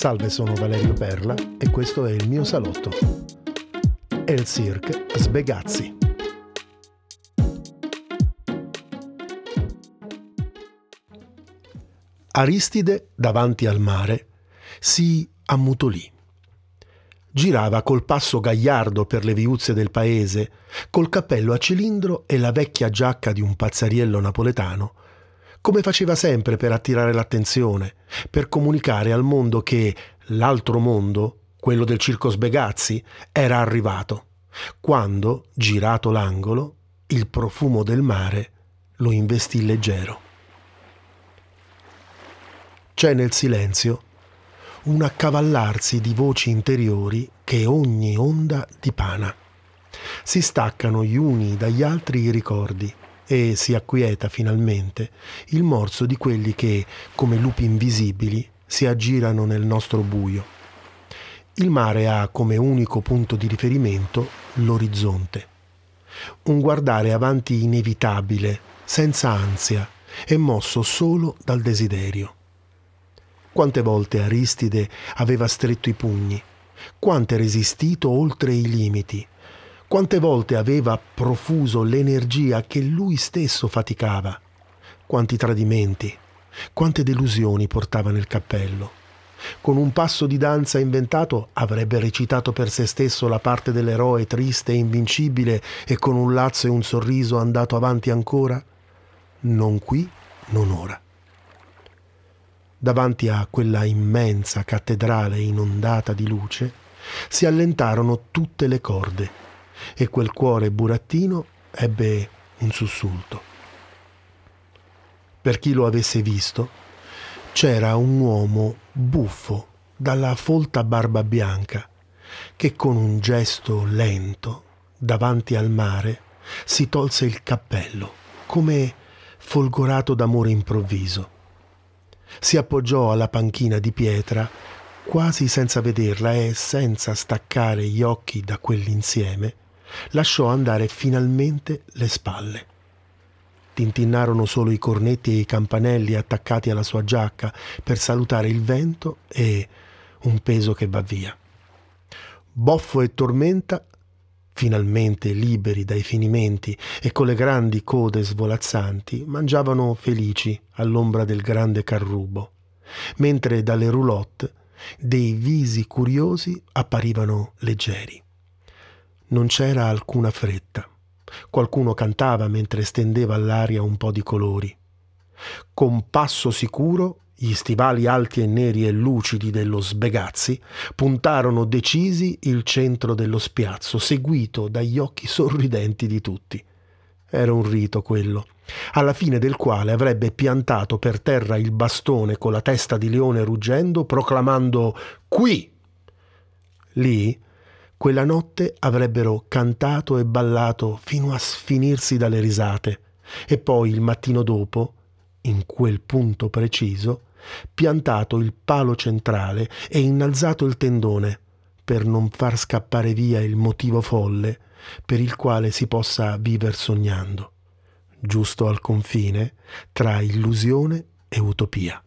Salve, sono Valerio Perla e questo è il mio salotto. El Cirque Sbegazzi. Aristide, davanti al mare, si ammutolì. Girava col passo gagliardo per le viuzze del paese, col cappello a cilindro e la vecchia giacca di un pazzariello napoletano, come faceva sempre per attirare l'attenzione, per comunicare al mondo che l'altro mondo, quello del circo Sbegazzi, era arrivato, quando, girato l'angolo, il profumo del mare lo investì leggero. C'è nel silenzio un accavallarsi di voci interiori che ogni onda dipana. Si staccano gli uni dagli altri i ricordi e si acquieta finalmente il morso di quelli che, come lupi invisibili, si aggirano nel nostro buio. Il mare ha come unico punto di riferimento l'orizzonte. Un guardare avanti inevitabile, senza ansia e mosso solo dal desiderio. Quante volte Aristide aveva stretto i pugni, quante resistito oltre i limiti, quante volte aveva profuso l'energia che lui stesso faticava, quanti tradimenti, quante delusioni portava nel cappello. Con un passo di danza inventato avrebbe recitato per se stesso la parte dell'eroe triste e invincibile e con un lazzo e un sorriso andato avanti ancora? Non qui, non ora davanti a quella immensa cattedrale inondata di luce, si allentarono tutte le corde e quel cuore burattino ebbe un sussulto. Per chi lo avesse visto, c'era un uomo buffo dalla folta barba bianca che con un gesto lento davanti al mare si tolse il cappello come folgorato d'amore improvviso si appoggiò alla panchina di pietra quasi senza vederla e senza staccare gli occhi da quell'insieme, lasciò andare finalmente le spalle. Tintinnarono solo i cornetti e i campanelli attaccati alla sua giacca per salutare il vento e un peso che va via. Boffo e tormenta finalmente liberi dai finimenti e con le grandi code svolazzanti, mangiavano felici all'ombra del grande carrubo, mentre dalle roulotte dei visi curiosi apparivano leggeri. Non c'era alcuna fretta. Qualcuno cantava mentre stendeva all'aria un po' di colori. Con passo sicuro gli stivali alti e neri e lucidi dello Sbegazzi puntarono decisi il centro dello spiazzo, seguito dagli occhi sorridenti di tutti. Era un rito quello, alla fine del quale avrebbe piantato per terra il bastone con la testa di leone ruggendo, proclamando Qui! Lì, quella notte avrebbero cantato e ballato fino a sfinirsi dalle risate, e poi il mattino dopo, in quel punto preciso, piantato il palo centrale e innalzato il tendone per non far scappare via il motivo folle per il quale si possa viver sognando, giusto al confine tra illusione e utopia.